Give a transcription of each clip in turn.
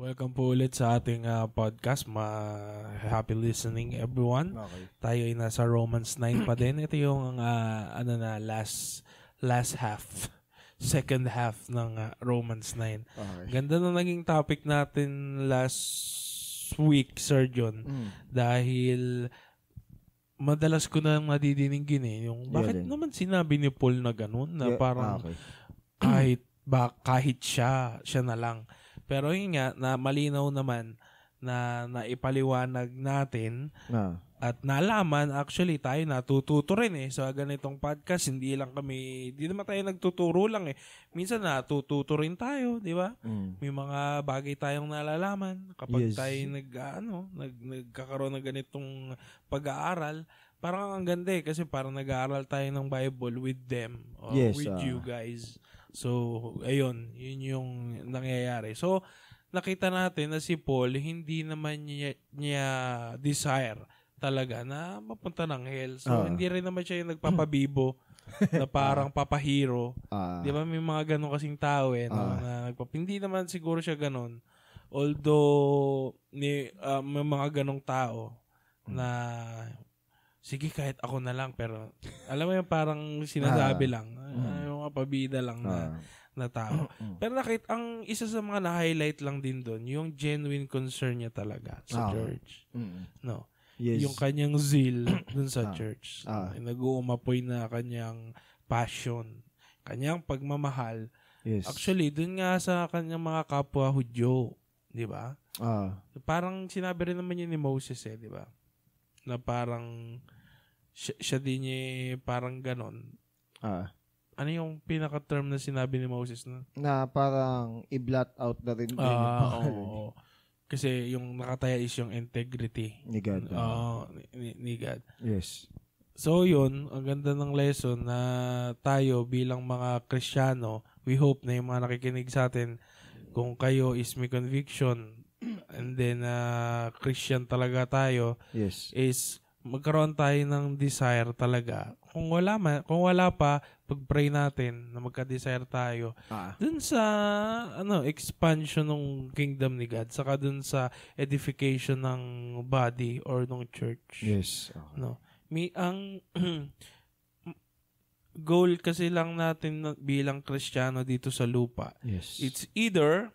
Welcome po ulit sa ating uh, podcast. Ma happy listening everyone. Okay. Tayo ay nasa Romans 9 pa din. Ito yung uh, ano na last last half second half ng uh, Romans 9. Okay. Ganda na naging topic natin last week, Sir John. Mm. Dahil madalas ko na madidinigin eh. Yung, bakit din. naman sinabi ni Paul na ganun? Na Yeah, parang okay. kahit ba kahit siya, siya na lang. Pero yun nga, na malinaw naman na naipaliwanag natin Na. at nalaman, actually, tayo natututo rin eh. Sa ganitong podcast, hindi lang kami, hindi naman tayo nagtuturo lang eh. Minsan natututo rin tayo, di ba? Mm. May mga bagay tayong nalalaman kapag Yes. tayo nag, ano, nag, nagkakaroon ng ganitong pag-aaral. Parang ang ganda eh, kasi parang nag-aaral tayo ng Bible with them, or Yes, with ah. you guys. So, ayun, yun yung nangyayari. So, nakita natin na si Paul, hindi naman niya, niya desire talaga na mapunta ng hell. So, Ah. hindi rin naman siya yung nagpapabibo na parang papahiro. Ah. Di ba may mga ganun kasing tao eh, no, Ah. na nagpap- hindi naman siguro siya ganun. Although, ni, ah, may mga ganong tao na, sige kahit ako na lang, pero alam mo yung parang sinasabi Ah. lang, ah, yung mga pabida lang na, Ah. na tao. Pero nakita, ang isa sa mga na-highlight lang din doon, yung genuine concern niya talaga sa Ah. church. Mm. No. Yes. Yung kanyang zeal dun sa Ah. church. Ah. Nag-uumapoy na kanyang passion. Kanyang pagmamahal. yes. Actually, dun nga sa kanyang mga kapwa Hudyo. Di ba? Ah. Parang sinabi rin naman yun ni Moses eh, di ba? Na parang siya, siya din eh, parang ganon. Ah. Ano yung pinaka-term na sinabi ni Moses na? Na parang i-blot out na rin Ah, pangalan oo. Kasi yung nakataya is yung integrity. ni God. Oo, ni, ni- ni God. yes. So yun, ang ganda ng lesson na tayo bilang mga Kristiyano, we hope na yung mga nakikinig sa atin, kung kayo is may conviction and then uh, Christian talaga tayo, Yes. is magkaroon tayo ng desire talaga. Kung wala man, kung wala pa, pag-pray natin na magka-desire tayo Ah. dun sa ano expansion ng kingdom ni God saka dun sa edification ng body or ng church. Yes. Okay. No. Mi ang goal kasi lang natin na- bilang Kristiyano dito sa lupa. Yes. It's either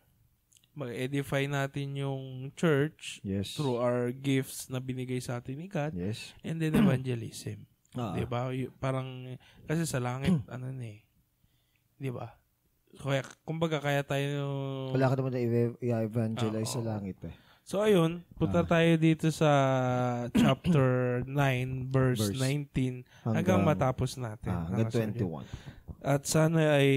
mag-edify natin yung church yes. through our gifts na binigay sa atin ni God Yes. and then evangelism. Ah. 'Di ba? Parang kasi sa langit ano na eh. 'Di ba? Kaya kumbaga kaya tayo Wala ka naman na i- i-evangelize Ah, sa oo. langit eh. So ayun, punta tayo dito sa chapter 9 verse, Verse. 19 hanggang, Hanggang- matapos natin. Ah, hanggang Nasa- 21. At sana ay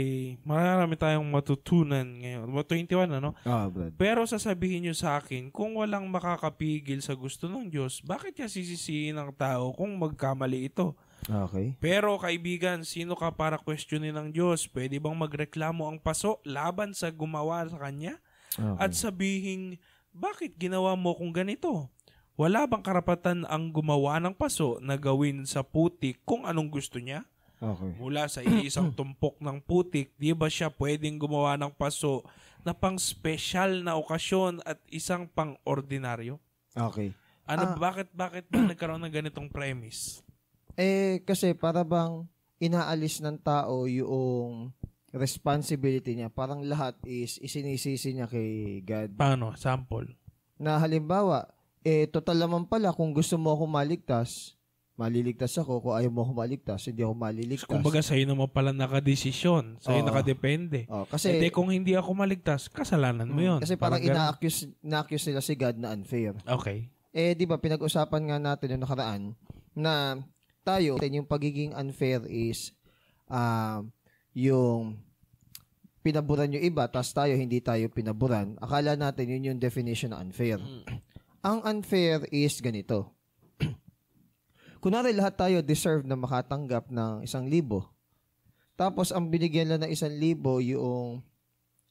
marami tayong matutunan ngayon. Mga 21 ano? Ah, brad. Pero sasabihin nyo sa akin, kung walang makakapigil sa gusto ng Diyos, bakit niya sisisihin ng tao kung magkamali ito? Okay. Pero kaibigan, sino ka para questionin ng Diyos? Pwede bang magreklamo ang paso laban sa gumawa sa kanya? Okay. At sabihin, bakit ginawa mo kung ganito? Wala bang karapatan ang gumawa ng paso na gawin sa putik kung anong gusto niya? okay. Mula sa isang tumpok ng putik, di ba siya pwedeng gumawa ng paso na pang special na okasyon at isang pang ordinaryo? Okay. Ano, bakit, bakit ba nagkaroon ng ganitong premise? Eh, kasi para bang inaalis ng tao yung responsibility niya. Parang lahat is isinisisi niya kay God. Paano? Sample. Na halimbawa, eh, total naman pala, kung gusto mo ako maligtas, maliligtas ako. Kung ayaw mo ako maligtas, hindi ako maliligtas. Kumbaga sa'yo naman pala nakadesisyon. Sa'yo Oo. nakadepende. oh, kasi, Kasi, kung hindi ako maligtas, kasalanan mo yun. kasi parang ganun. ina-accuse, ina-accuse nila si God na unfair. Okay. Eh, di ba, pinag-usapan nga natin yung nakaraan na tayo, yung pagiging unfair is ah, yung pinaburan yung iba, tas tayo hindi tayo pinaburan. Akala natin yun yung definition ng unfair. Ang unfair is ganito. Kunwari lahat tayo deserve na makatanggap ng isang libo. Tapos ang binigyan lang ng isang libo yung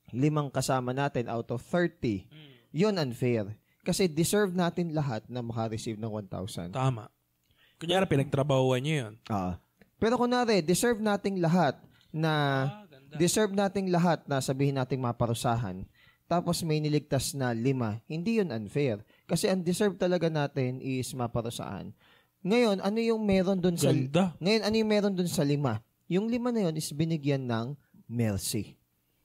limang kasama natin out of 30. Yun unfair. Kasi deserve natin lahat na makareceive ng 1,000. Tama. Kunyari, pinagtrabahuan niyo yun. Ah. Pero kunwari, deserve nating lahat na Ah. Deserve nating lahat na sabihin nating maparusahan tapos may niligtas na lima. Hindi yun unfair. Kasi ang deserve talaga natin is maparusaan. Ngayon, ano yung meron dun sa... Ganda. Ngayon, ano yung meron dun sa lima? Yung lima na yun is binigyan ng mercy.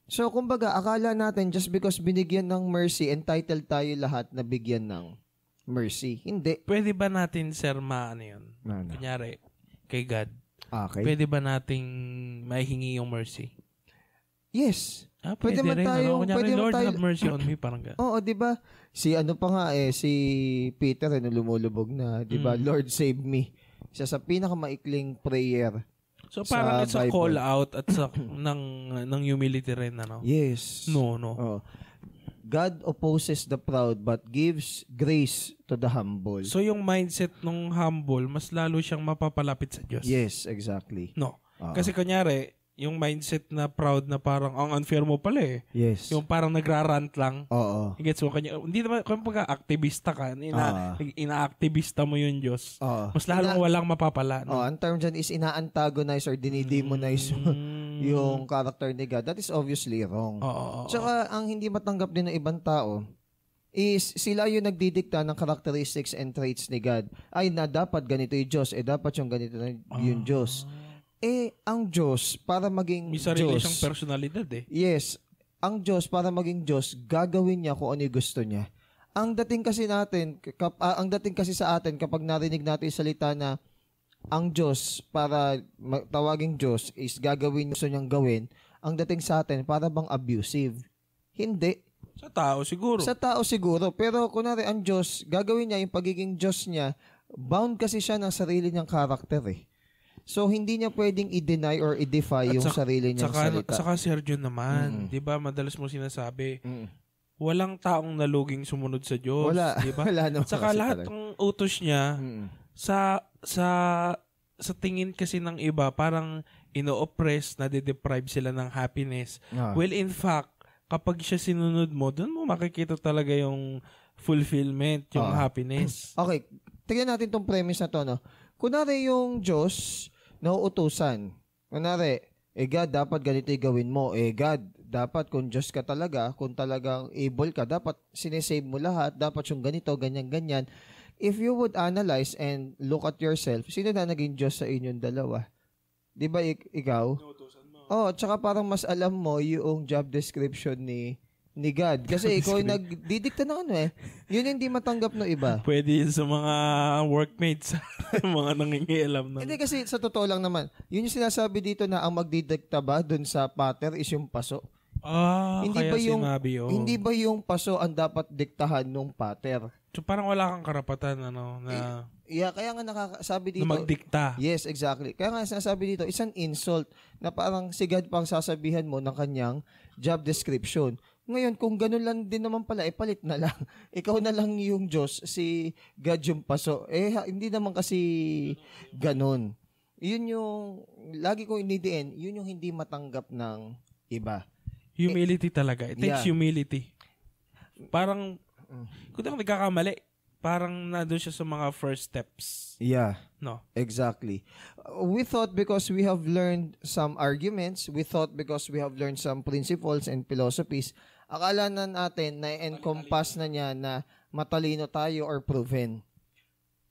So, kumbaga, akala natin just because binigyan ng mercy, entitled tayo lahat na bigyan ng mercy. Hindi. Pwede ba natin, sir, ma, ano yun? Ano? Kunyari, kay God. Okay. Pwede ba nating mahingi yung mercy? Yes. Ah, Pwede pwede, man rin. tayong- ano? Kunyari, pwede Lord, tayo- have mercy on me. Parang gano'n. Oo, 'di ba? Si ano pa nga eh si Peter nung lumulubog na, 'di ba? Mm. Lord save me. Isa sa pinakamaikling prayer. So, Sa parang it's a call out at sa, ng, ng humility rin, ano? Yes. No, no. Oh. God opposes the proud but gives grace to the humble. So, yung mindset ng humble, mas lalo siyang mapapalapit sa Diyos. yes, exactly. No. Oo. Kasi kunyari, yung mindset na proud na parang ang unfair mo pala eh. yes. Yung parang nagrarant lang. Oo. Gets mo kanya. Hindi naman kung pagka aktivista ka, ina, Ah. ina-aktivista mo yung Diyos. Oo. Mas lalong Ina- walang mapapala. Oh, No? ang term dyan is ina-antagonize or dinidemonize mo Mm. yung character ni God. That is obviously wrong. Oo, oo, oo. Tsaka, ang hindi matanggap din ng ibang tao is sila yung nagdidikta ng characteristics and traits ni God. Ay, na dapat ganito yung Diyos. Eh, dapat yung ganito na yung Diyos. Eh, ang Diyos, para maging May sarili Diyos, siyang personalidad eh. yes, ang Diyos, para maging Diyos, gagawin niya kung ano yung gusto niya. Ang dating kasi natin, kap, ah, ang dating kasi sa atin, kapag narinig natin yung salita na ang Diyos, para tawaging Diyos, is gagawin gusto niyang gawin, ang dating sa atin, para bang abusive. Hindi. Sa tao siguro. Sa tao siguro. Pero kunwari ang Diyos, gagawin niya yung pagiging Diyos niya, bound kasi siya ng sarili niyang karakter eh. So, hindi niya pwedeng i-deny or i-defy At yung saka- sarili niyang saka, salita. saka Sergio naman, Mm. 'di ba? Madalas mo sinasabi, Mm. walang taong naluging sumunod sa Diyos. 'di ba? Wala naman Saka kasi lahat ng utos niya Mm. sa sa sa tingin kasi ng iba parang ino-oppress, nade-deprive sila ng happiness. Ah. Well, in fact, kapag siya sinunod mo, doon mo makikita talaga yung fulfillment, yung Ah. happiness. Okay, tignan natin tong premise na to, no? Kunwari yung Diyos, nauutusan. Kunwari, eh God, dapat ganito yung gawin mo. Eh God, dapat kung Diyos ka talaga, kung talagang able ka, dapat sinesave mo lahat, dapat yung ganito, ganyan, ganyan. If you would analyze and look at yourself, sino na naging Diyos sa inyong dalawa? Di ba ik- ikaw? Oh, tsaka parang mas alam mo yung job description ni ni God. Kasi ikaw yung nagdidikta ng ano eh. Yun hindi matanggap ng iba. Pwede yun sa mga workmates, mga nangingialam ng... Hindi kasi sa totoo lang naman, yun yung sinasabi dito na ang magdidikta ba dun sa pattern is yung paso. Ah, Hindi kaya ba yung- sinabi yun. Hindi ba yung paso ang dapat diktahan nung pattern? So, parang wala kang karapatan, ano, na, Yeah, kaya nga nakakasabi na dito. magdikta. Yes, exactly. Kaya nga sinasabi dito, it's an insult na parang si God pang sasabihan mo ng kanyang job description. Ngayon, kung ganun lang din naman pala, eh, palit na lang. Ikaw na lang yung Diyos, si God yung paso. Eh, hindi naman kasi ganun. Yun yung, lagi kong inidiin, yun yung hindi matanggap ng iba. Humility talaga. It takes Yeah. humility. Parang, kung di ako nagkakamali, parang nandun siya sa mga first steps. Yeah. No? Exactly. Uh, We thought because we have learned some arguments, we thought because we have learned some principles and philosophies, akala na natin na encompass na niya na matalino tayo or proven.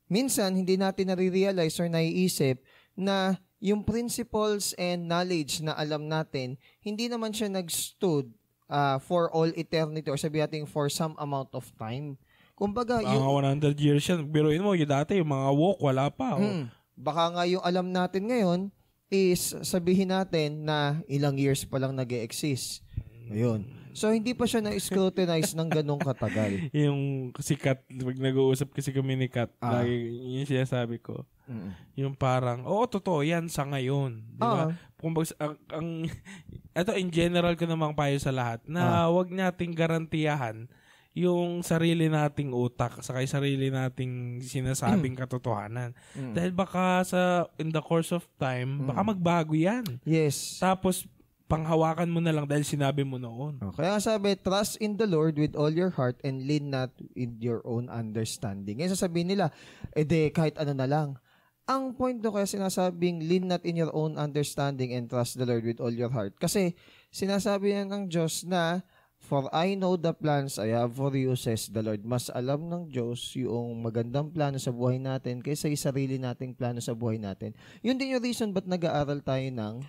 Minsan, hindi natin nare-realize or naiisip na yung principles and knowledge na alam natin, hindi naman siya nag-stood uh, for all eternity or sabi natin for some amount of time. Kumbaga, yung, Mga 100 years yan. Biruin mo, yung dati, yung mga walk, wala pa. oh. Mm. Baka nga yung alam natin ngayon is sabihin natin na ilang years pa lang nag exist Ayun. So, hindi pa siya na-scrutinize ng ganong katagal. Yung si Kat, pag nag-uusap kasi kami ni Kat, Ah. lagi yung sinasabi ko, Mm. yung parang, oo, totoo yan sa ngayon. Di ba? Ah. Kung bags, ang, ang, ito in general ko namang payo sa lahat, na wag nating garantiyahan yung sarili nating utak sa kay sarili nating sinasabing katotohanan. Mm. Dahil baka sa in the course of time, baka magbago yan. Yes. Tapos panghawakan mo na lang dahil sinabi mo noon. Oh, Kaya sabi, trust in the Lord with all your heart and lean not in your own understanding. Ngayon sasabihin nila, eh de, kahit ano na lang. Ang point do kaya sinasabing lean not in your own understanding and trust the Lord with all your heart. Kasi sinasabi niya ng Diyos na For I know the plans I have for you, says the Lord. Mas alam ng Diyos yung magandang plano sa buhay natin kaysa yung sarili nating plano sa buhay natin. Yun din yung reason ba't nag-aaral tayo ng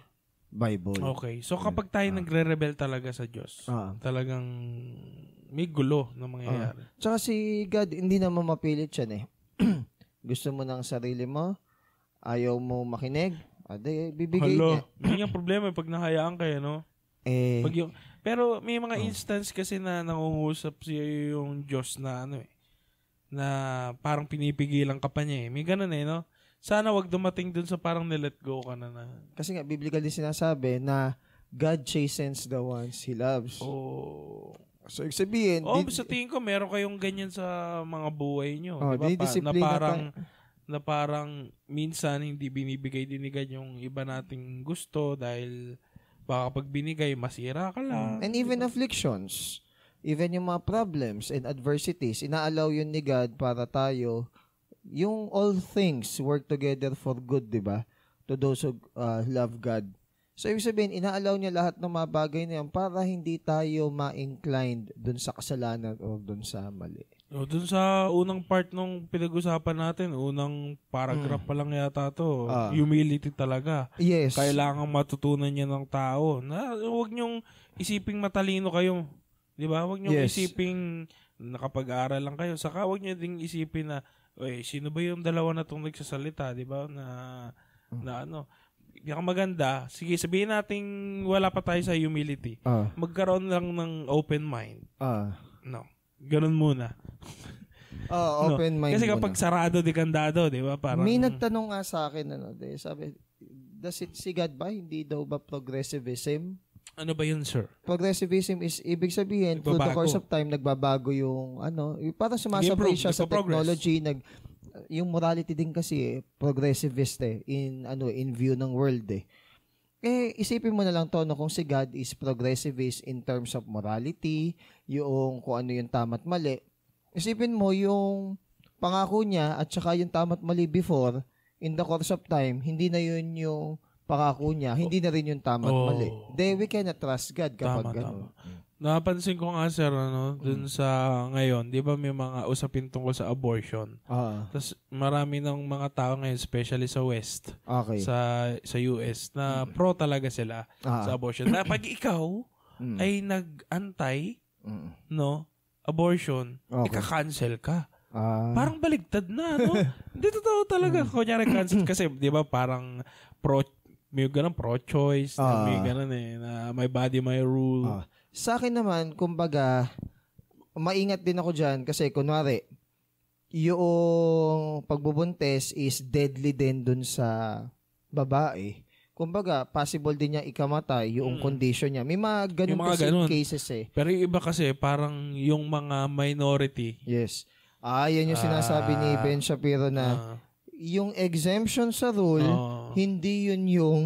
Bible. Okay. So kapag tayo nagre-rebel talaga sa Diyos, Ah. talagang may gulo na mangyayari. Tsaka si God, hindi naman mapilit yan eh. Gusto mo ng sarili mo, ayaw mo makinig, ade, bibigay Hello. niya. Yun yung problema eh, pag nahayaan kayo, no? Eh, Pag yung, pero may mga Oh. instance kasi na nangungusap siya yung Diyos na ano eh, na parang pinipigilan ka pa niya eh. May ganun eh, no? Sana wag dumating dun sa parang nilet go ka na na. kasi nga, biblical din sinasabi na God chastens the ones He loves. Oh. So, ibig sabihin, Oh, di- sa tingin ko meron kayong ganyan sa mga buhay nyo. Oh, di ba? Pa- na parang na parang minsan hindi binibigay din ni God yung iba nating gusto dahil baka pag binigay masira ka lang. And even afflictions, even yung mga problems and adversities, inaalaw yun ni God para tayo, yung all things work together for good, di ba? To those who uh, love God. So, ibig sabihin, inaalaw niya lahat ng mga bagay na yan para hindi tayo ma-inclined dun sa kasalanan o dun sa mali. O, dun sa unang part nung pinag-usapan natin, unang paragraph pa lang yata to. Ah. humility talaga. Yes. Kailangan matutunan niya ng tao. Na, huwag niyong isiping matalino kayo. Di ba? Huwag niyong Yes. isiping nakapag-aral lang kayo. Saka huwag niyo ding isipin na, Uy, sino ba yung dalawa na tong nagsasalita, di ba? Na, Hmm. na ano. Yung maganda, sige, sabihin natin wala pa tayo sa humility. Ah, Magkaroon lang ng open mind. ah. No. Ganun muna. Ah, No, open mind Kasi muna. kapag sarado de kandado, di ba? Parang, May nagtanong nga sa akin, ano, de, sabi, does it si God ba? Hindi daw ba progressivism? Ano ba yun, sir? Progressivism is ibig sabihin through the Nagbabago. course of time nagbabago yung ano, parang sumasabay siya sa technology, nag yung morality din kasi eh, progressivist eh in ano in view ng world eh. Eh isipin mo na lang to no kung si God is progressivist in terms of morality, yung kung ano yung tama at mali. Isipin mo yung pangako niya at saka yung tama at mali before in the course of time, hindi na yun yung pangako niya, hindi na rin yung tama at Oh. mali. Then we cannot trust God kapag Tama, gano'n. Napansin ko nga, sir, ano, dun sa ngayon, di ba may mga usapin tungkol sa abortion. Ah, Tapos marami ng mga tao ngayon, especially sa West, okay. sa sa US, na pro talaga sila ah, sa abortion. Na pag ikaw mm, ay nag-antay, mm, no, abortion, Okay. ika-cancel ka. ah, Parang baligtad na, no? Hindi totoo talaga. Kunyari cancel kasi, di ba, parang pro, may ganun, pro-choice, na Ah. may ganun eh, na my body, my rule. Ah. Sa akin naman, kumbaga, maingat din ako dyan kasi kunwari, yung pagbubuntes is deadly din dun sa babae. Kumbaga, possible din niya ikamatay yung Mm. condition niya. May mga ganun Yung mga kasi ganun. cases eh. Pero yung iba kasi, parang yung mga minority, Yes. Ah, yan yung sinasabi ni Ah. Ben Shapiro na ah, yung exemption sa rule, oo, hindi yun yung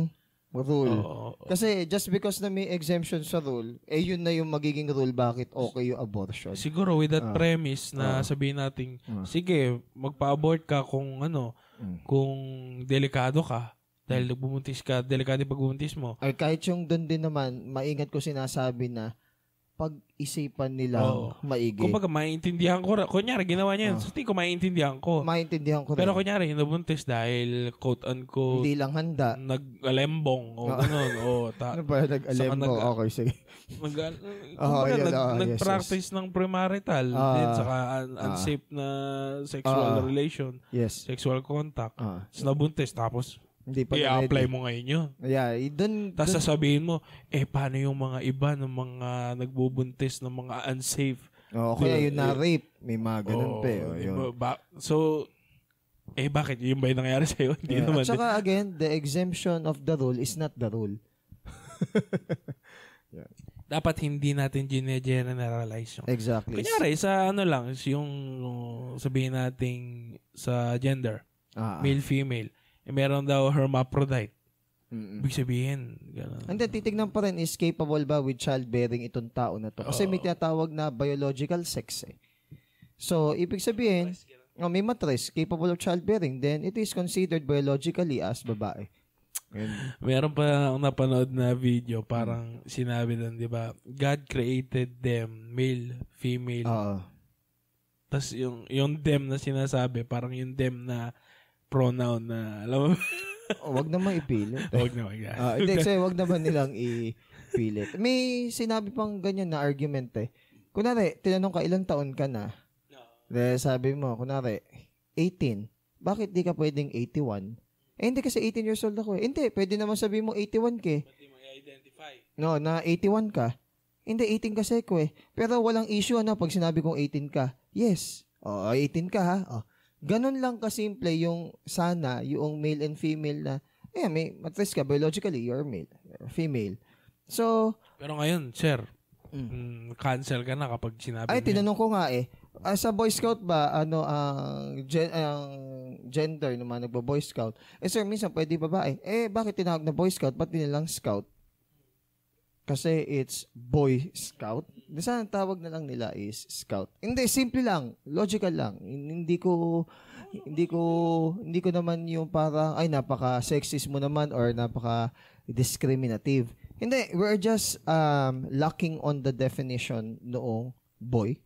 rule. oo, Kasi just because na may exemption sa rule, eh yun na yung magiging rule bakit okay yung abortion. Siguro with that Ah. premise na Ah. sabihin natin, Ah. sige, magpa-abort ka kung ano, Mm. kung delikado ka. Dahil nagbubuntis ka, delikado yung pagbubuntis mo. Ay kahit yung doon din naman, maingat ko sinasabi na pag-isipan nila Oo. maigi. Kumbaga, maiintindihan ko. Kunyari, ginawa niya yun. Sa tingin ko, maiintindihan ko. Maintindihan ko rin. Pero kunyari, nabuntis dahil quote-unquote hindi lang handa. nag-alembong o Ah. ganun. o ta- Ano ba nag-alem Saka mo? nag- Okay, sige. nag, Oo, kumbaga, yun, nag, yes, nag-practice ng premarital. Ah. din, saka un- unsafe na sexual Ah. relation, Yes. sexual contact. Ah, Tapos nabuntis, tapos hindi pa i-apply mo ngayon yun. Yeah, eh, dun, Tapos sasabihin mo, eh, paano yung mga iba ng mga nagbubuntis ng mga unsafe? oh, kaya yun na eh, rape. May mga Oo, ganun pa eh. Oh, di yun. ba? So, eh, bakit? Yung ba yung nangyari sa'yo? Hindi Yeah. naman. At saka again, the exemption of the rule is not the rule. Dapat hindi natin gine-generalize yung Exactly. Kunyari, sa ano lang, yung sabihin nating sa gender, Ah, male, female, eh, meron daw hermaphrodite. mm-mm. Ibig sabihin, gano'n. And then, titignan pa rin is capable ba with childbearing itong tao na to. Kasi may Oo. tinatawag na biological sex eh. So, ibig sabihin, oh, may matres capable of childbearing, then it is considered biologically as babae. And, Meron pa akong napanood na video, parang sinabi doon, di ba? God created them, male, female. oo. Tapos yung, yung them na sinasabi, parang yung them na pronoun na, alam mo, Oh, wag naman ipilit. huwag na, huwag na. Ah, hindi, kasi wag naman nilang ipilit. May sinabi pang ganyan na argument eh. Kunwari, tinanong ka, ilang taon ka na? De, sabi mo, kunwari, 18. Bakit di ka pwedeng 81? Eh, hindi kasi 18 years old ako eh. Hindi, pwede naman sabihin mo 81 ka eh. Mo i-identify. No, na 81 ka. Hindi, 18 kasi ko eh. Pero walang issue ano pag sinabi kong 18 ka. Yes. O, 18 ka ha. O. Ganun lang kasimple yung sana, yung male and female na, eh, may matres ka, biologically, you're male, you're female. So, Pero ngayon, sir, Mm. mm, cancel ka na kapag sinabi ay, mo yun. tinanong ko nga eh, ah, sa Boy Scout ba, ano, ang gen- ang gender ng mga nagbo-Boy Scout? Eh, sir, minsan pwede babae. Eh, bakit tinawag na Boy Scout? Ba't nilang Scout? Kasi it's Boy Scout. Di sana ang tawag na lang nila is Scout. Hindi, simple lang. Logical lang. Hindi ko, hindi ko, hindi ko naman yung parang, ay, napaka-sexist mo naman or napaka-discriminative. Hindi, we're just um, lacking on the definition noong boy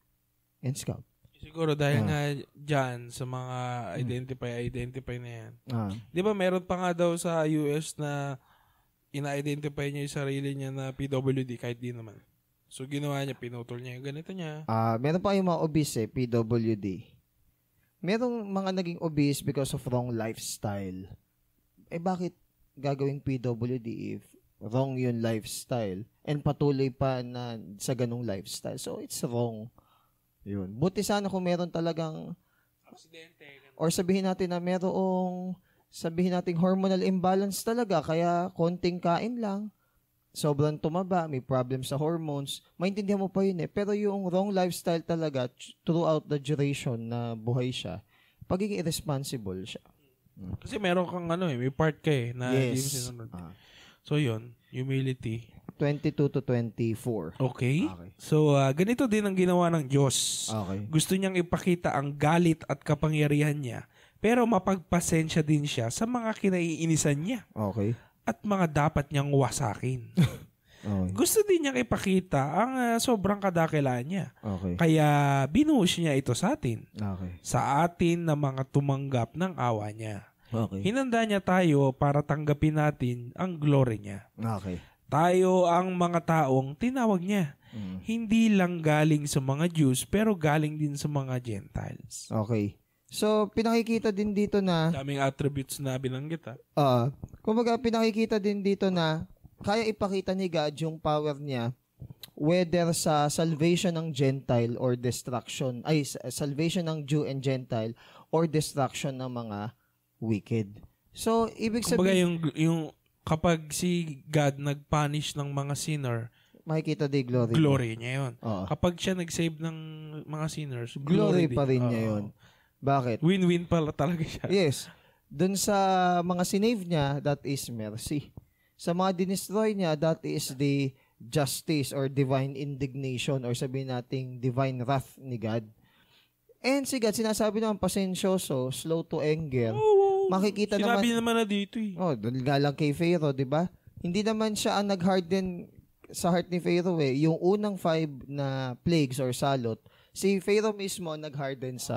and scout. Siguro dahil Ah. nga dyan sa mga identify-identify na yan. Ah. Di ba meron pa nga daw sa US na ina-identify niya yung sarili niya na PWD kahit di naman. So ginawa niya, pinutol niya yung ganito niya. Ah, meron pa yung mga obese, eh, PWD. Merong mga naging obese because of wrong lifestyle. Eh bakit gagawing PWD if wrong yung lifestyle and patuloy pa na sa ganung lifestyle? So it's wrong. Yun. Buti sana kung meron talagang Aksidente. or sabihin natin na merong sabihin natin hormonal imbalance talaga kaya konting kain lang sobrang tumaba, may problem sa hormones, maintindihan mo pa yun eh. Pero yung wrong lifestyle talaga throughout the duration na buhay siya, pagiging irresponsible siya. Kasi meron kang ano eh, may part ka eh, na yes. Ah. So yun, humility. 22 to 24. Okay. Okay. So ah, ganito din ang ginawa ng Diyos. Okay. Gusto niyang ipakita ang galit at kapangyarihan niya, pero mapagpasensya din siya sa mga kinaiinisan niya Okay. at mga dapat niyang wasakin. Okay. Gusto din niyang ipakita ang ah, sobrang kadakilaan niya. Okay. Kaya binuhos niya ito sa atin. Okay. Sa atin na mga tumanggap ng awa niya. Okay. Hinanda niya tayo para tanggapin natin ang glory niya. Okay. Tayo ang mga taong tinawag niya. Mm. Hindi lang galing sa mga Jews, pero galing din sa mga Gentiles. Okay. So, pinakikita din dito na Daming attributes na binanggit ha. Ah, kumbaga pinakikita din dito na kaya ipakita ni God yung power niya whether sa salvation ng Gentile or destruction ay sa- salvation ng Jew and Gentile or destruction ng mga wicked. So, ibig Kumbaga sabihin, yung, yung kapag si God nag-punish ng mga sinner, makikita di glory. glory niya yun. Oo. Kapag siya nag-save ng mga sinners, Glory glory, pa rin din. niya Oo. yun. Bakit? Win-win pala talaga siya. Yes. Doon sa mga sinave niya, that is mercy. Sa mga dinestroy niya, that is the justice or divine indignation or sabihin nating divine wrath ni God. And si God, sinasabi naman pasensyoso, slow to anger. Oo. Makikita Sinabi naman, naman na dito eh. oh, doon nga lang kay Pharaoh, di ba? Hindi naman siya ang nag-harden sa heart ni Pharaoh eh. Yung unang five na plagues or salot, si Pharaoh mismo nag-harden sa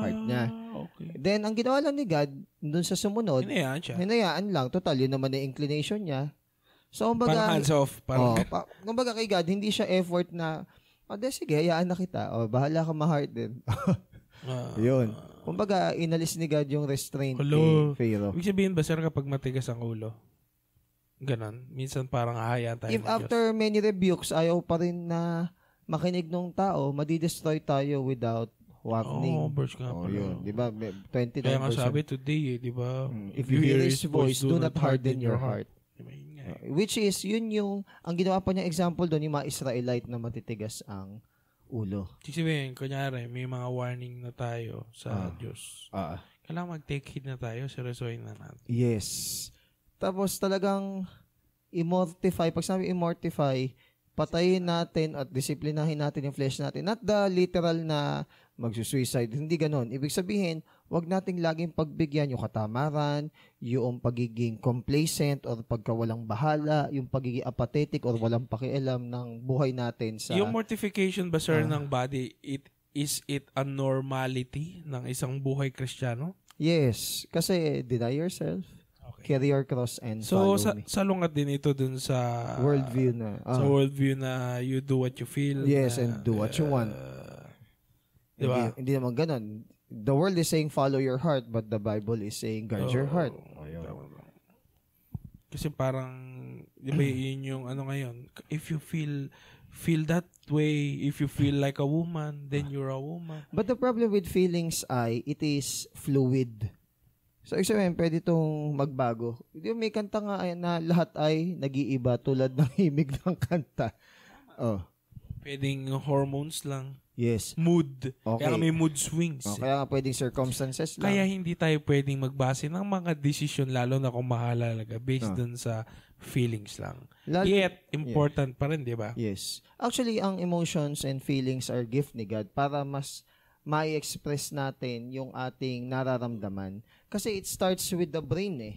heart niya. Ah, okay. Then, ang ginawa lang ni God, dun sa sumunod, Hinayaan siya. hinayaan lang. Total, yun naman ang inclination niya. So, Parang kumbaga, hands off. oh, Parang pa, kumbaga kay God, hindi siya effort na, o, de, sige, hayaan na kita. O, bahala ka ma-heart din. Ah. yun. Kumbaga, inalis ni God yung restraint Hello. kay Pharaoh. Ibig sabihin ba, sir, kapag matigas ang ulo? Ganon. Minsan parang hahayaan tayo If ng Diyos. after many rebukes, ayaw pa rin na makinig nung tao, madidestroy tayo without warning. Oo, verse nga Oh, pala. yun. Di ba? May 29 Kaya nga verse sabi today, eh, di ba? Mm, If you hear His voice, do not harden your heart. Di ba, yun nga eh. Uh, Which is, yun yung, ang ginawa pa niya example doon, yung mga Israelite na matitigas ang ulo. Ibig sabihin, kunyari, may mga warning na tayo sa Ah. Diyos. Ah. Kailangan mag-take heed na tayo, seryosohin na natin. Yes. Tapos talagang immortify, pag sabi immortify, patayin natin at disiplinahin natin yung flesh natin. Not the literal na magsusuicide. Hindi ganon. Ibig sabihin, wag nating laging pagbigyan yung katamaran, yung pagiging complacent or pagkawalang bahala, yung pagiging apathetic or walang pakialam ng buhay natin sa... Yung mortification ba, sir, Ah. ng body, it is it a normality ng isang buhay kristyano? Yes. Kasi deny yourself, carry your cross, and So, follow sa, me. salungat din ito dun sa... Worldview na. Sa ah. worldview na you do what you feel. Yes, na, and do what you want. uh, Hindi, diba? hindi naman ganon. The world is saying follow your heart, but the Bible is saying guard your Oo. heart. Ba? Kasi parang, di ba yun yung ano ngayon, if you feel feel that way, if you feel like a woman, then you're a woman. But the problem with feelings ay, it is fluid. So, ibig sabihin, pwede itong magbago. Ba, may kanta nga ay, na lahat ay nag-iiba tulad ng himig ng kanta. Oh, Pwedeng hormones lang, yes. mood. Okay. Kaya may mood swings. Oh, kaya nga pwedeng circumstances lang. Kaya hindi tayo pwedeng magbase ng mga desisyon lalo na kung mahalaga based Ah. dun sa feelings lang. Lalo- Yet, important pa rin, di ba? Yes. Actually, ang emotions and feelings are gift ni God para mas mai-express natin yung ating nararamdaman. Kasi it starts with the brain eh.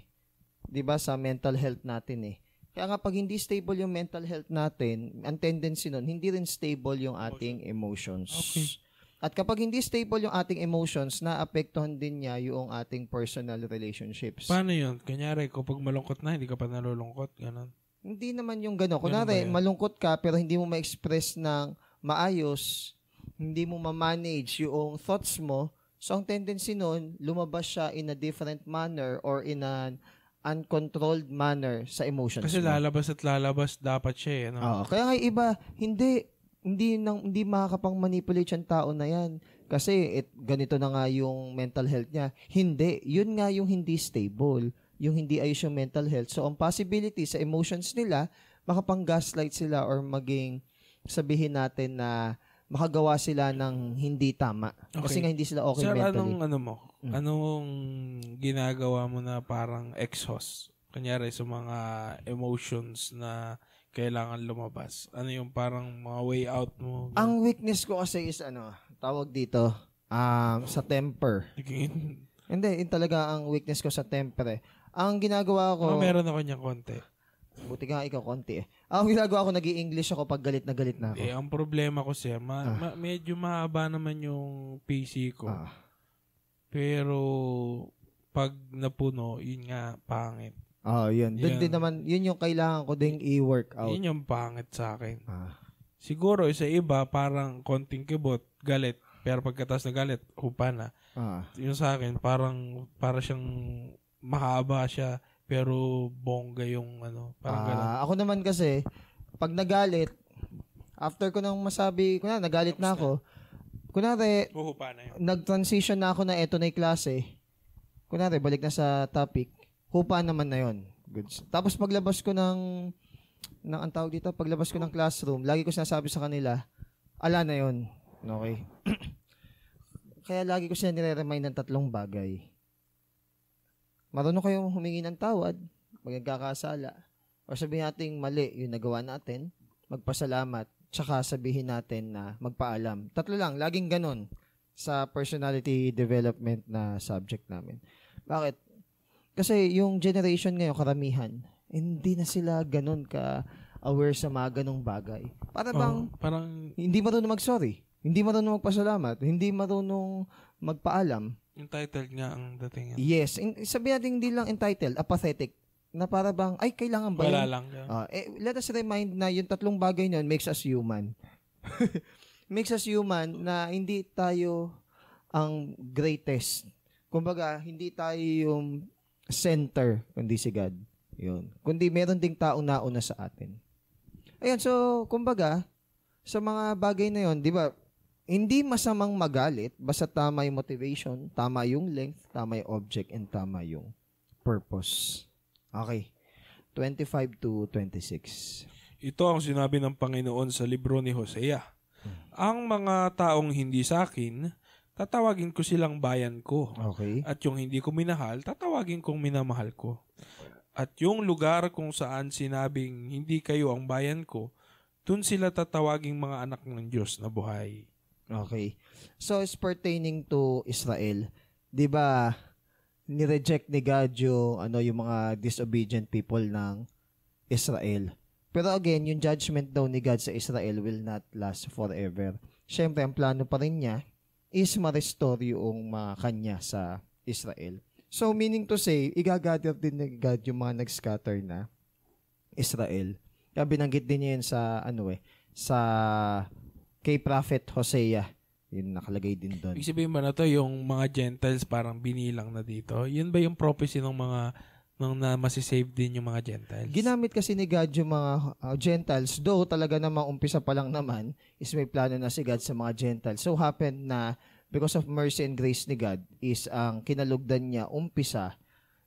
'Di ba sa mental health natin eh. Kaya nga pag hindi stable yung mental health natin, ang tendency nun, hindi rin stable yung ating emotions. Okay. At kapag hindi stable yung ating emotions, naapektuhan din niya yung ating personal relationships. Paano yun? Kanyari, kapag malungkot na, hindi ka pa nalulungkot. Ganon. Hindi naman yung gano'n. Ganun Kunwari, malungkot ka pero hindi mo ma-express ng maayos, hindi mo ma-manage yung thoughts mo, so ang tendency nun, lumabas siya in a different manner or in an uncontrolled manner sa emotions Kasi mo. lalabas at lalabas dapat siya eh. No? Oo. Kaya nga iba, hindi, hindi, nang, hindi makakapang manipulate yung tao na yan. Kasi it, ganito na nga yung mental health niya. Hindi. Yun nga yung hindi stable. Yung hindi ayos yung mental health. So, ang possibility sa emotions nila, makapang gaslight sila or maging sabihin natin na makagawa sila ng hindi tama. Kasi Okay. nga hindi sila okay Sir, mentally. anong ano mo? Mm. Anong ginagawa mo na parang exhaust? Kunyari sa mga emotions na kailangan lumabas. Ano yung parang mga way out mo? Ang weakness ko kasi is ano, tawag dito, um, sa temper. Naging- Hindi, yun talaga ang weakness ko sa temper eh. Ang ginagawa ko, Oh, meron ako niyang konti. Buti nga ikaw konti eh. Ang ginagawa ko, nag english ako pag galit na galit na ako. Eh, ang problema ko siya, ma- Ah. ma- medyo mahaba naman yung PC ko. Ah. Pero, pag napuno, yun nga, pangit. Oh, yun. Doon din naman, yun yung kailangan ko ding i-work out. Yun yung pangit sa akin. Ah. Siguro, sa iba, parang konting kibot, galit. Pero pagkatas na galit, hupa na. Ah. Yung sa akin, parang, para siyang mahaba siya, pero bongga yung ano, parang. Ah, ako naman kasi, pag nagalit, after ko nang masabi, kunwari, nagalit na ako, kunwari, Huhupa na yun. nag-transition na ako na eto na yung klase, kunwari, balik na sa topic, hupa naman na yon Goods. Tapos paglabas ko ng, ng ang tawag dito, paglabas ko ng classroom, lagi ko sinasabi sa kanila, ala na yon Okay. Kaya lagi ko sila nire-remind ng tatlong bagay. Marunong kayong humingi ng tawad, magkakasala, o sabihin natin mali yung nagawa natin, magpasalamat, tsaka sabihin natin na magpaalam. Tatlo lang, laging ganon sa personality development na subject namin. Bakit? Kasi yung generation ngayon, karamihan, hindi na sila ganon ka aware sa mga ganong bagay. Para bang Oh, parang hindi marunong mag-sorry, hindi marunong magpasalamat, hindi marunong magpaalam. Entitled nga ang dating yan. Yes, in, sabi natin hindi lang entitled, apathetic. Na para bang, ay, kailangan ba Wala yun? lang. yan. Ah, eh, let us remind na yung tatlong bagay nun makes us human. makes us human na hindi tayo ang greatest. Kumbaga, hindi tayo yung center, kundi si God. Yun. Kundi meron ding taong nauna sa atin. Ayun, so, kumbaga, sa mga bagay na yun, di ba, hindi masamang magalit, basta tama yung motivation, tama yung length, tama yung object, and tama yung purpose. Okay. 25 to 26. Ito ang sinabi ng Panginoon sa libro ni Hosea. Ang mga taong hindi sa akin, tatawagin ko silang bayan ko. Okay. At yung hindi ko minahal, tatawagin kong minamahal ko. At yung lugar kung saan sinabing hindi kayo ang bayan ko, dun sila tatawaging mga anak ng Diyos na buhay. Okay. So, it's pertaining to Israel. Di ba, nireject ni God yung, ano, yung mga disobedient people ng Israel. Pero again, yung judgment daw ni God sa Israel will not last forever. Siyempre, ang plano pa rin niya is ma-restore yung mga kanya sa Israel. So, meaning to say, igagather din ni God yung mga nag-scatter na Israel. Kaya binanggit din niya yun sa, ano eh, sa kay Prophet Hosea. Yun nakalagay din doon. Ibig sabihin ba na to, yung mga Gentiles parang binilang na dito? Yun ba yung prophecy ng mga nung na masisave din yung mga Gentiles? Ginamit kasi ni God yung mga uh, Gentiles, though talaga namang umpisa pa lang naman, is may plano na si God sa mga Gentiles. So happened na because of mercy and grace ni God is ang kinalugdan niya umpisa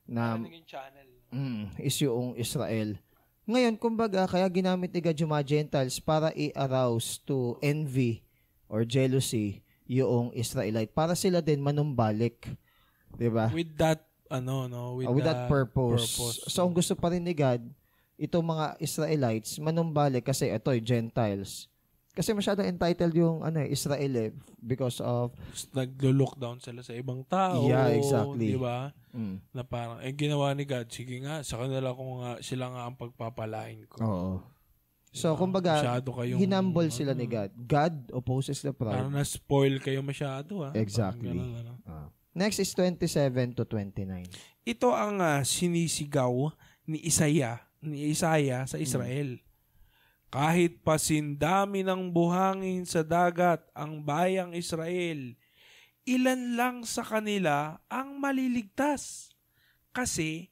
na channel. mm, is yung Israel. Ngayon, kumbaga, kaya ginamit ni God yung mga Gentiles para i-arouse to envy or jealousy yung Israelite para sila din manumbalik. 'Di ba? With that, ano, no? With, Uh, with that that purpose. purpose. So, ang gusto pa rin ni God, itong mga Israelites, manumbalik kasi ito, Gentiles. Kasi masyadong entitled yung ano, eh, Israel eh, because of, Naglo-look down sila sa ibang tao. Yeah, exactly. Di ba? mm, Na parang, eh, ginawa ni God, sige nga, sa kanila ko nga, sila nga ang pagpapalain ko. oo. So, Diba? kumbaga, kayong, hinumble sila ano, ni God. God opposes the Parang proud. na-spoil kayo masyado, ah. Exactly. Parang ganun, ano. Ah. Next is 27 to 29. Ito ang ah, sinisigaw ni Isaiah, ni Isaiah sa Israel. Kahit pasindami ng buhangin sa dagat ang bayang Israel, ilan lang sa kanila ang maliligtas. Kasi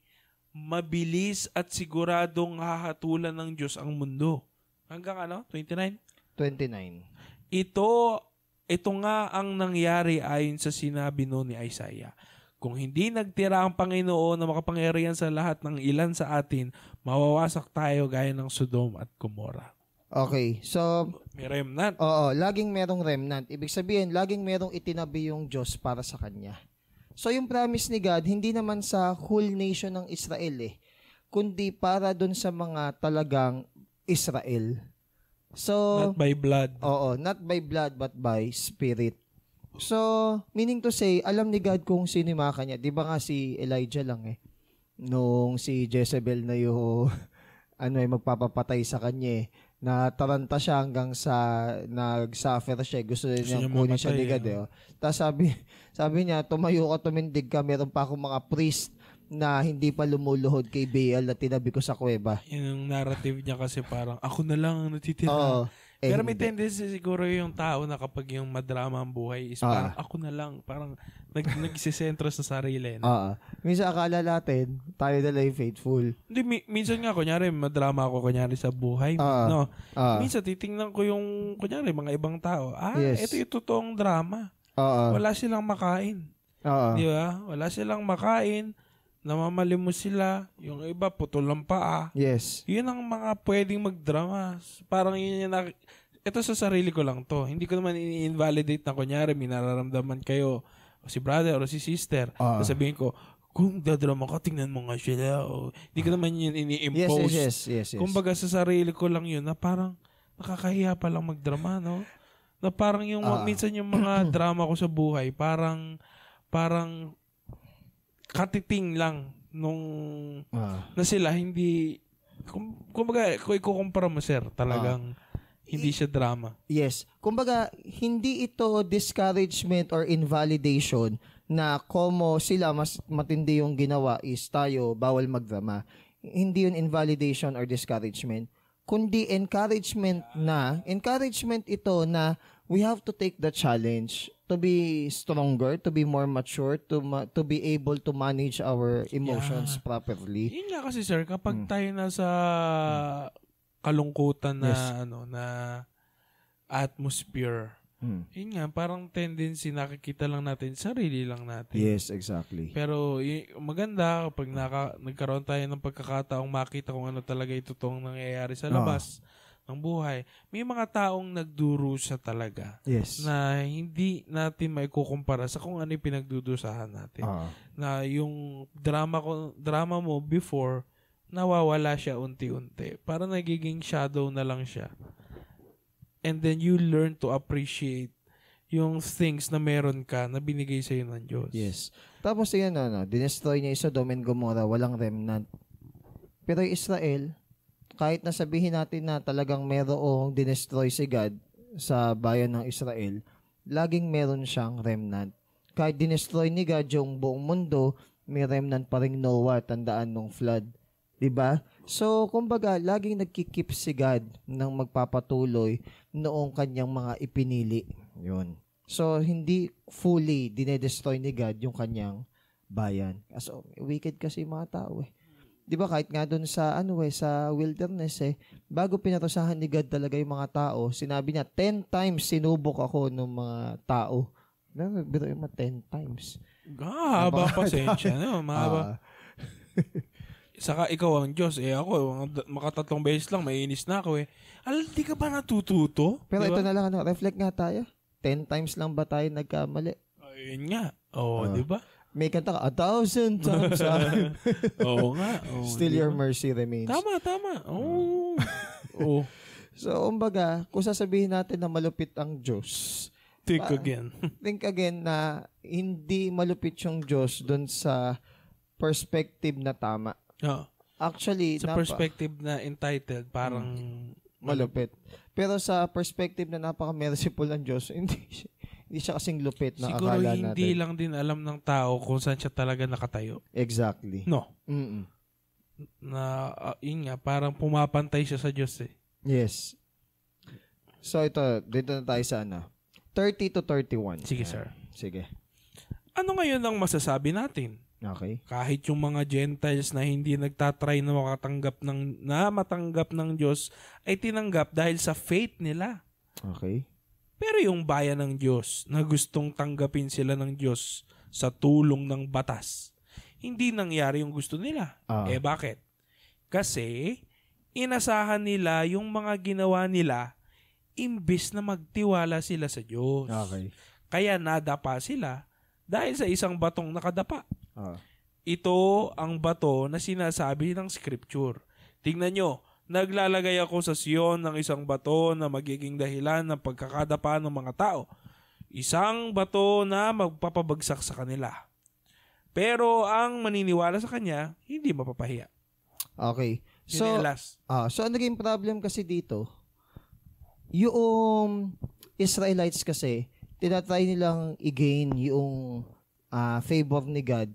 mabilis at siguradong hahatulan ng Diyos ang mundo. Hanggang ano? 29? 29. Ito, ito nga ang nangyari ayon sa sinabi no ni Isaiah. Kung hindi nagtira ang Panginoon na makapangyarihan sa lahat ng ilan sa atin, mawawasak tayo gaya ng Sodom at Gomorrah. Okay, so, May remnant. oo, laging merong remnant. Ibig sabihin, laging merong itinabi yung Diyos para sa Kanya. So, yung promise ni God, hindi naman sa whole nation ng Israel eh, kundi para dun sa mga talagang Israel. So, Not by blood. Oo, not by blood but by spirit. So, meaning to say, alam ni God kung sino yung mga kanya. Di ba nga si Elijah lang eh. Nung si Jezebel na yung ano eh, magpapapatay sa kanya eh. Nataranta siya hanggang sa nag-suffer siya. eh. Gusto niya kunin siya ni God eh. eh. oh. Tapos sabi, sabi niya, tumayo ka, tumindig ka. Meron pa akong mga priest na hindi pa lumuluhod kay Baal na tinabi ko sa kuweba. Yun yung narrative niya kasi parang ako na lang ang natitira. Oo. Eh, Pero may tendency siguro yung tao na kapag yung madrama ang buhay is Ah. parang ako na lang. Parang nag, nagsisentro sa sarili. No? Oo. Minsan akala natin, tayo na lang faithful. Hindi, mi- minsan nga, kunyari, madrama ako, kunyari, sa buhay. Ah. no? Ah, Minsan, titingnan ko yung, kunyari, mga ibang tao. Ah, Yes. ito yung totoong drama. Oo. Wala silang makain. Oo. Di ba? Wala silang makain. Namamalimos sila. Yung iba, putol ng paa. Yes. Yun ang mga pwedeng magdrama. Parang yun yung nak- ito sa sarili ko lang to. Hindi ko naman ini-invalidate na kunyari, may nararamdaman kayo, o si brother o si sister. Ah. Sabihin ko, kung dadrama ka, tingnan mo nga sila. O, hindi ko naman yun Yes, ini-impose. yes, yes, yes, yes. Kumbaga sa sarili ko lang yun na parang nakakahiya pa lang magdrama, no? Na parang yung Ah. minsan yung mga drama ko sa buhay, parang parang katiting lang nung Ah. na sila hindi kum, kumbaga kung ikukumpara mo sir, talagang hindi siya drama. Yes. Kumbaga, hindi ito discouragement or invalidation na komo sila mas matindi yung ginawa is tayo bawal magdrama. Hindi yun invalidation or discouragement. Kundi encouragement na, encouragement ito na we have to take the challenge to be stronger, to be more mature, to ma- to be able to manage our emotions properly. Yun nga kasi sir, kapag Hmm. tayo nasa kalungkutan na Yes. ano na atmosphere, Hmm. yun nga parang tendency nakikita lang natin sarili lang natin. Yes, exactly. Pero y- maganda kapag naka, nagkaroon tayo ng pagkakataong makita kung ano talaga yung totoong nangyayari sa Ah. labas ng buhay. May mga taong nagdurusa talaga Yes. na hindi natin may kukumpara sa kung ano yung pinagdudusahan natin. Ah. Na yung drama ko drama mo before nawawala siya unti-unti. Para nagiging shadow na lang siya. and then you learn to appreciate yung things na meron ka na binigay sa ng Diyos. Yes. Tapos yan, ano, dinestroy niya yung Sodom and Gomorrah, walang remnant. Pero yung Israel, kahit na sabihin natin na talagang merong dinestroy si God sa bayan ng Israel, laging meron siyang remnant. Kahit dinestroy ni God yung buong mundo, may remnant pa rin Noah, tandaan nung flood. 'Di ba? So, kumbaga, laging nagkikip si God ng magpapatuloy noong kanyang mga ipinili. 'Yun. So, hindi fully dinedestroy ni God yung kanyang bayan. So, wicked kasi mga tao eh. 'Di ba kahit nga doon sa ano eh sa wilderness eh bago pinatusahan ni God talaga yung mga tao, sinabi niya 10 times sinubok ako ng mga tao. Na biro yung mga 10 times. Haba pasensya. No? Mahaba. Ah, Saka ikaw ang Diyos. Eh ako, makatatlong beses lang, mainis na ako eh. Al, di ka ba natututo? pero Di ito na lang ano, reflect nga tayo. 10 times lang ba tayo nagkamali? Ayun nga. Oo, Ah. di ba? May kanta ka, a thousand times. ah." Oo nga. Oo, Still di your mercy remains. Tama, tama. Oo. Oo. So, umbaga, kung sasabihin natin na malupit ang Diyos, Think Pa- again. think again na hindi malupit yung Diyos doon sa perspective na tama. Oo. Actually, Sa napa- perspective na entitled, parang malupit. Pero sa perspective na napaka-merciful ng Diyos, hindi siya, hindi siya kasing lupit na Siguro akala hindi natin. lang din alam ng tao kung saan siya talaga nakatayo. Exactly. No. Mm-mm. Na, ah, yun nga, parang pumapantay siya sa Diyos eh. Yes. So ito, dito na tayo sa ano. 30 to 31. Sige, sir. Sige. Ano ngayon ang masasabi natin? Okay. Kahit yung mga Gentiles na hindi nagtatry na makatanggap ng, na matanggap ng Diyos, ay tinanggap dahil sa faith nila. Okay. Pero yung bayan ng Diyos na gustong tanggapin sila ng Diyos sa tulong ng batas, hindi nangyari yung gusto nila. Ah. Eh bakit? Kasi inasahan nila yung mga ginawa nila imbis na magtiwala sila sa Diyos. Okay. Kaya nadapa sila dahil sa isang batong nakadapa. Ah. Ito ang bato na sinasabi ng scripture. Tingnan nyo, naglalagay ako sa Sion ng isang bato na magiging dahilan ng pagkakadapa ng mga tao. Isang bato na magpapabagsak sa kanila. Pero ang maniniwala sa kanya, hindi mapapahiya. Okay. So, ah, so ang naging problem kasi dito, yung Israelites kasi, tinatry nilang i-gain yung ah, favor ni God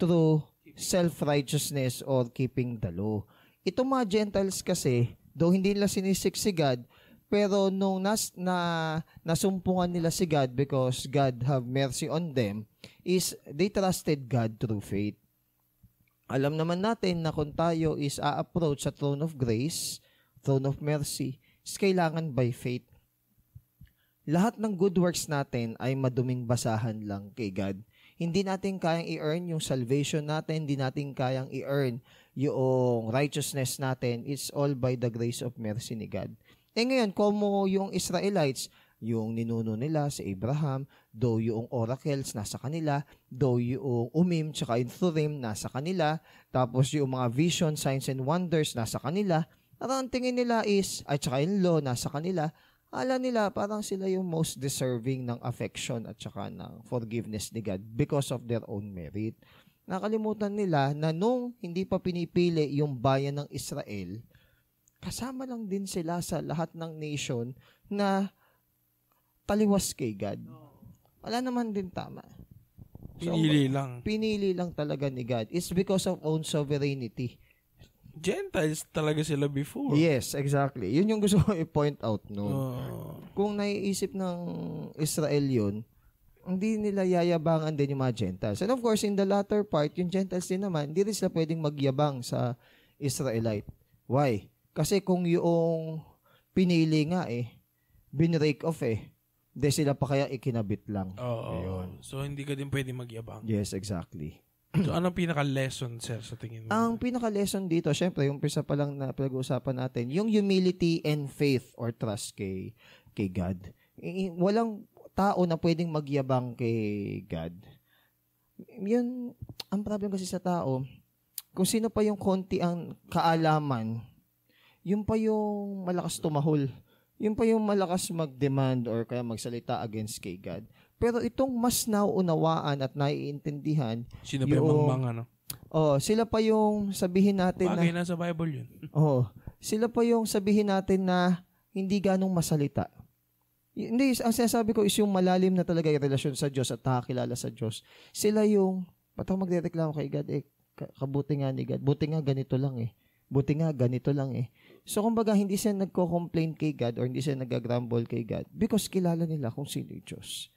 through self-righteousness or keeping the law. Itong mga Gentiles kasi, though hindi nila sinisik si God, pero nung nas, na, nasumpungan nila si God because God have mercy on them, is they trusted God through faith. Alam naman natin na kung tayo is a-approach sa throne of grace, throne of mercy, is kailangan by faith. Lahat ng good works natin ay maduming basahan lang kay God. Hindi natin kayang i-earn yung salvation natin, hindi natin kayang i-earn yung righteousness natin. It's all by the grace of mercy ni God. Eh ngayon, como yung Israelites, yung ninuno nila si Abraham, though yung oracles nasa kanila, though yung umim tsaka yung thurim nasa kanila, tapos yung mga vision, signs and wonders nasa kanila, parang ang tingin nila is, at tsaka yung law nasa kanila, ala nila parang sila yung most deserving ng affection at tsaka ng forgiveness ni God because of their own merit. Nakalimutan nila na nung hindi pa pinipili yung bayan ng Israel, kasama lang din sila sa lahat ng nation na taliwas kay God. Wala naman din tama. So, Pinili lang. pinili lang talaga ni God. It's because of own sovereignty. Gentiles talaga sila before. Yes, exactly. Yun yung gusto ko i-point out noon. Oh. Kung naiisip ng Israel yun, hindi nila yayabangan din yung mga Gentiles. And of course, in the latter part, yung Gentiles din naman, hindi rin sila pwedeng magyabang sa Israelite. Why? Kasi kung yung pinili nga eh, binrake off eh, hindi sila pa kaya ikinabit lang. Oo. Ayun. So, hindi ka din pwede magyabang. Yes, exactly. So, anong pinaka-lesson, sir, sa tingin mo? Ang pinaka-lesson dito, syempre, yung pisa pa lang na pinag-uusapan natin, yung humility and faith or trust kay, kay God. Walang tao na pwedeng magyabang kay God. Yun, ang problem kasi sa tao, kung sino pa yung konti ang kaalaman, yun pa yung malakas tumahol. Yun pa yung malakas mag-demand or kaya magsalita against kay God. Pero itong mas nauunawaan at naiintindihan, Sino ba yung Yung- mangmang, ano? oh, sila pa yung sabihin natin na Bagay na sa Bible yun. Oh, sila pa yung sabihin natin na hindi ganong masalita. Hindi, ang sinasabi ko is yung malalim na talaga yung relasyon sa Diyos at nakakilala sa Diyos. Sila yung, ba't ako magre-reklamo kay God? Eh, ka- kabuti nga ni God. Buti nga ganito lang eh. Buti nga ganito lang eh. So, kumbaga, hindi sila nagko-complain kay God or hindi sila nag-grumble kay God because kilala nila kung sino yung Diyos.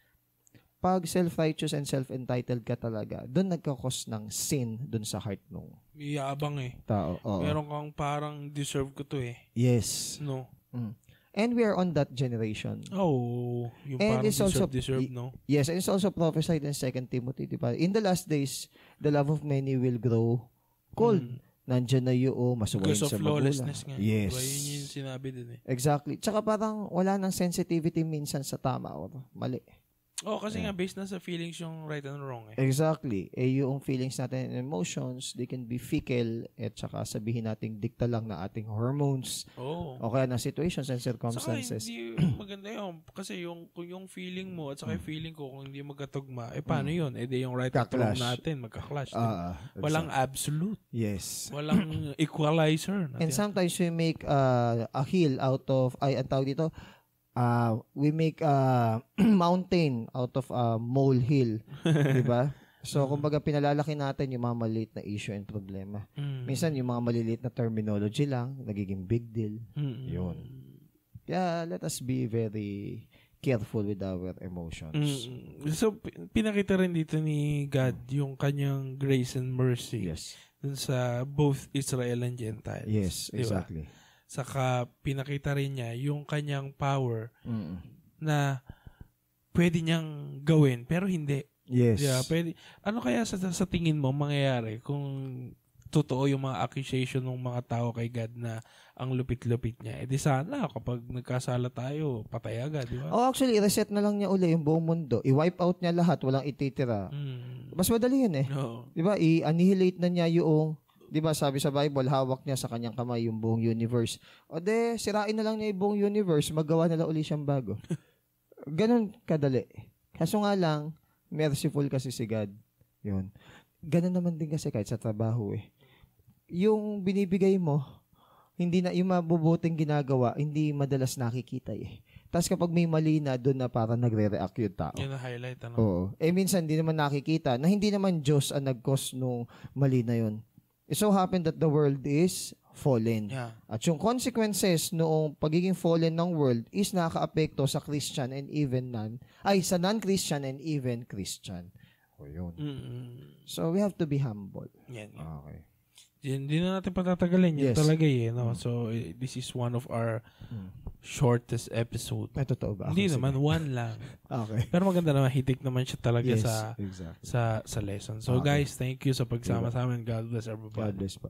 Pag self-righteous and self-entitled ka talaga, doon nagkakos ng sin doon sa heart ng Iyabang eh. tao. Oo. Meron kang parang deserve ko to eh. Yes. No? And we are on that generation. Oh, yung And parang it's also- deserve, deserve, y- no? Yes, and it's also prophesied in 2 Timothy, di ba? In the last days, the love of many will grow cold. Mm. Nandyan na yung Because of sa magulang. lawlessness nga. Yes. Diba, yun yung sinabi din eh. Exactly. Tsaka parang wala nang sensitivity minsan sa tama or mali. Oh, kasi Yeah. nga based na sa feelings yung right and wrong eh. Exactly. Eh, yung feelings natin and emotions, they can be fickle at tsaka sabihin nating dikta lang na ating hormones Oh. o kaya na situations and Saka circumstances. hindi maganda yun. Kasi yung, kung yung feeling mo at saka yung feeling ko kung hindi magkatugma, eh paano yun? Eh di yung right at wrong natin, magka-clash. Ah, ah, Walang absolute. Yes. Walang equalizer. And Natin. sometimes we make uh, a hill out of, ay, ang tawag dito, uh, we make a mountain out of a molehill. di ba? So, kumbaga, pinalalaki natin yung mga maliit na issue and problema. Mm. Minsan, yung mga maliliit na terminology lang, nagiging big deal. Mm. Yun. Kaya, let us be very careful with our emotions. Mm. So, pi- pinakita rin dito ni God yung kanyang grace and mercy Yes. dun sa both Israel and Gentiles. Yes, Di ba? Saka pinakita rin niya yung kanyang power Mm. na pwede niyang gawin pero hindi. Yes. Yeah, pwede. Ano kaya sa, sa tingin mo mangyayari kung totoo yung mga accusation ng mga tao kay God na ang lupit-lupit niya? Eh di sana kapag nagkasala tayo, patay agad, di ba? Oh, actually, reset na lang niya uli yung buong mundo. I-wipe out niya lahat, walang ititira. Mm. Mas madali yun eh. No. 'Di ba? I-annihilate na niya yung 'di ba sabi sa Bible, hawak niya sa kanyang kamay yung buong universe. O de, sirain na lang niya yung buong universe, magawa na lang uli siyang bago. Ganon kadali. Kaso nga lang, merciful kasi si God. 'Yun. Ganon naman din kasi kahit sa trabaho eh. Yung binibigay mo, hindi na yung mabubuting ginagawa, hindi madalas nakikita eh. Tapos kapag may mali na, doon na parang nagre-react yung tao. Yun ang highlight, ano? Oo. Eh minsan hindi naman nakikita na hindi naman Diyos ang nag-cause nung mali na yun. It so happened that the world is fallen. Yeah. At yung consequences noong pagiging fallen ng world is nakaka-apekto sa Christian and even non, ay sa non-Christian and even Christian. O yun. Mm-mm. So we have to be humble. Yan. yan. Okay. Hindi na natin patatagalin. Yan Yes. talaga eh. No? So, eh, this is one of our Mm. shortest episode. Ay, totoo ba? Hindi Okay, naman, sige. one lang. Okay. Pero maganda naman, hitik naman siya talaga Yes, sa exactly. sa sa lesson. So Okay. guys, thank you sa pagsama sa amin. God bless everybody. God bless po.